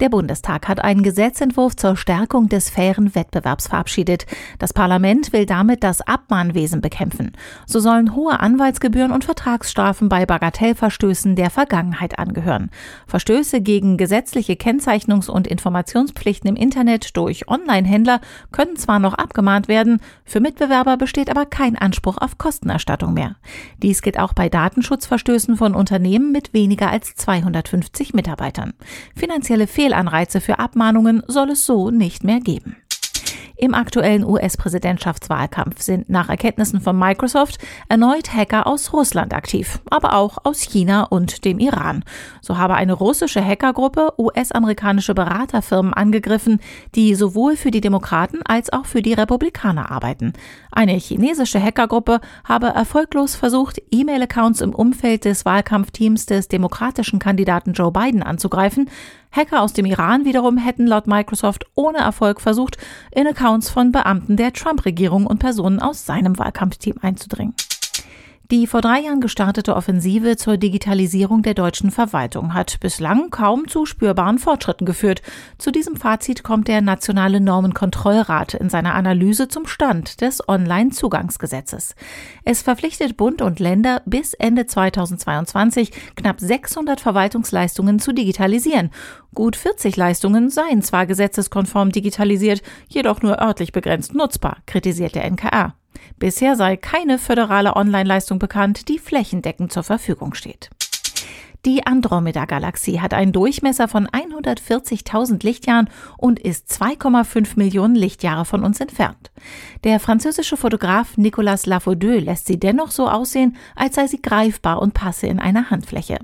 Der Bundestag hat einen Gesetzentwurf zur Stärkung des fairen Wettbewerbs verabschiedet. Das Parlament will damit das Abmahnwesen bekämpfen. So sollen hohe Anwaltsgebühren und Vertragsstrafen bei Bagatellverstößen der Vergangenheit angehören. Verstöße gegen gesetzliche Kennzeichnungs- und Informationspflichten im Internet durch Online-Händler können zwar noch abgemahnt werden, für Mitbewerber besteht aber kein Anspruch auf Kostenerstattung mehr. Dies gilt auch bei Datenschutzverstößen von Unternehmen mit weniger als 250 Mitarbeitern. Finanzielle Fehler Fehlanreize für Abmahnungen soll es so nicht mehr geben. Im aktuellen US-Präsidentschaftswahlkampf sind nach Erkenntnissen von Microsoft erneut Hacker aus Russland aktiv, aber auch aus China und dem Iran. So habe eine russische Hackergruppe US-amerikanische Beraterfirmen angegriffen, die sowohl für die Demokraten als auch für die Republikaner arbeiten. Eine chinesische Hackergruppe habe erfolglos versucht, E-Mail-Accounts im Umfeld des Wahlkampfteams des demokratischen Kandidaten Joe Biden anzugreifen. Hacker aus dem Iran wiederum hätten laut Microsoft ohne Erfolg versucht, in Accounts von Beamten der Trump-Regierung und Personen aus seinem Wahlkampfteam einzudringen. Die vor drei Jahren gestartete Offensive zur Digitalisierung der deutschen Verwaltung hat bislang kaum zu spürbaren Fortschritten geführt. Zu diesem Fazit kommt der Nationale Normenkontrollrat in seiner Analyse zum Stand des Online-Zugangsgesetzes. Es verpflichtet Bund und Länder bis Ende 2022 knapp 600 Verwaltungsleistungen zu digitalisieren. Gut 40 Leistungen seien zwar gesetzeskonform digitalisiert, jedoch nur örtlich begrenzt nutzbar, kritisiert der NKR. Bisher sei keine föderale Online-Leistung bekannt, die flächendeckend zur Verfügung steht. Die Andromeda-Galaxie hat einen Durchmesser von 140.000 Lichtjahren und ist 2,5 Millionen Lichtjahre von uns entfernt. Der französische Fotograf Nicolas Lafaudieu lässt sie dennoch so aussehen, als sei sie greifbar und passe in eine Handfläche.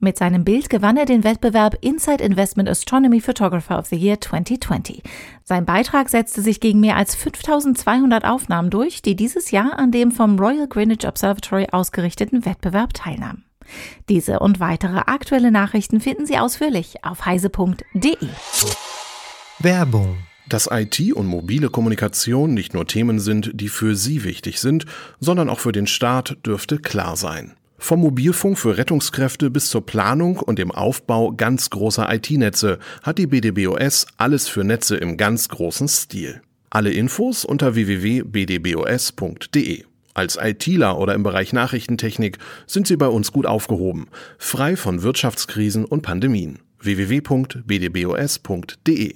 Mit seinem Bild gewann er den Wettbewerb Inside Investment Astronomy Photographer of the Year 2020. Sein Beitrag setzte sich gegen mehr als 5200 Aufnahmen durch, die dieses Jahr an dem vom Royal Greenwich Observatory ausgerichteten Wettbewerb teilnahmen. Diese und weitere aktuelle Nachrichten finden Sie ausführlich auf heise.de. Werbung dass IT und mobile Kommunikation nicht nur Themen sind, die für Sie wichtig sind, sondern auch für den Staat, dürfte klar sein. Vom Mobilfunk für Rettungskräfte bis zur Planung und dem Aufbau ganz großer IT-Netze hat die BDBOS alles für Netze im ganz großen Stil. Alle Infos unter www.bdbos.de. Als ITler oder im Bereich Nachrichtentechnik sind Sie bei uns gut aufgehoben, frei von Wirtschaftskrisen und Pandemien. www.bdbos.de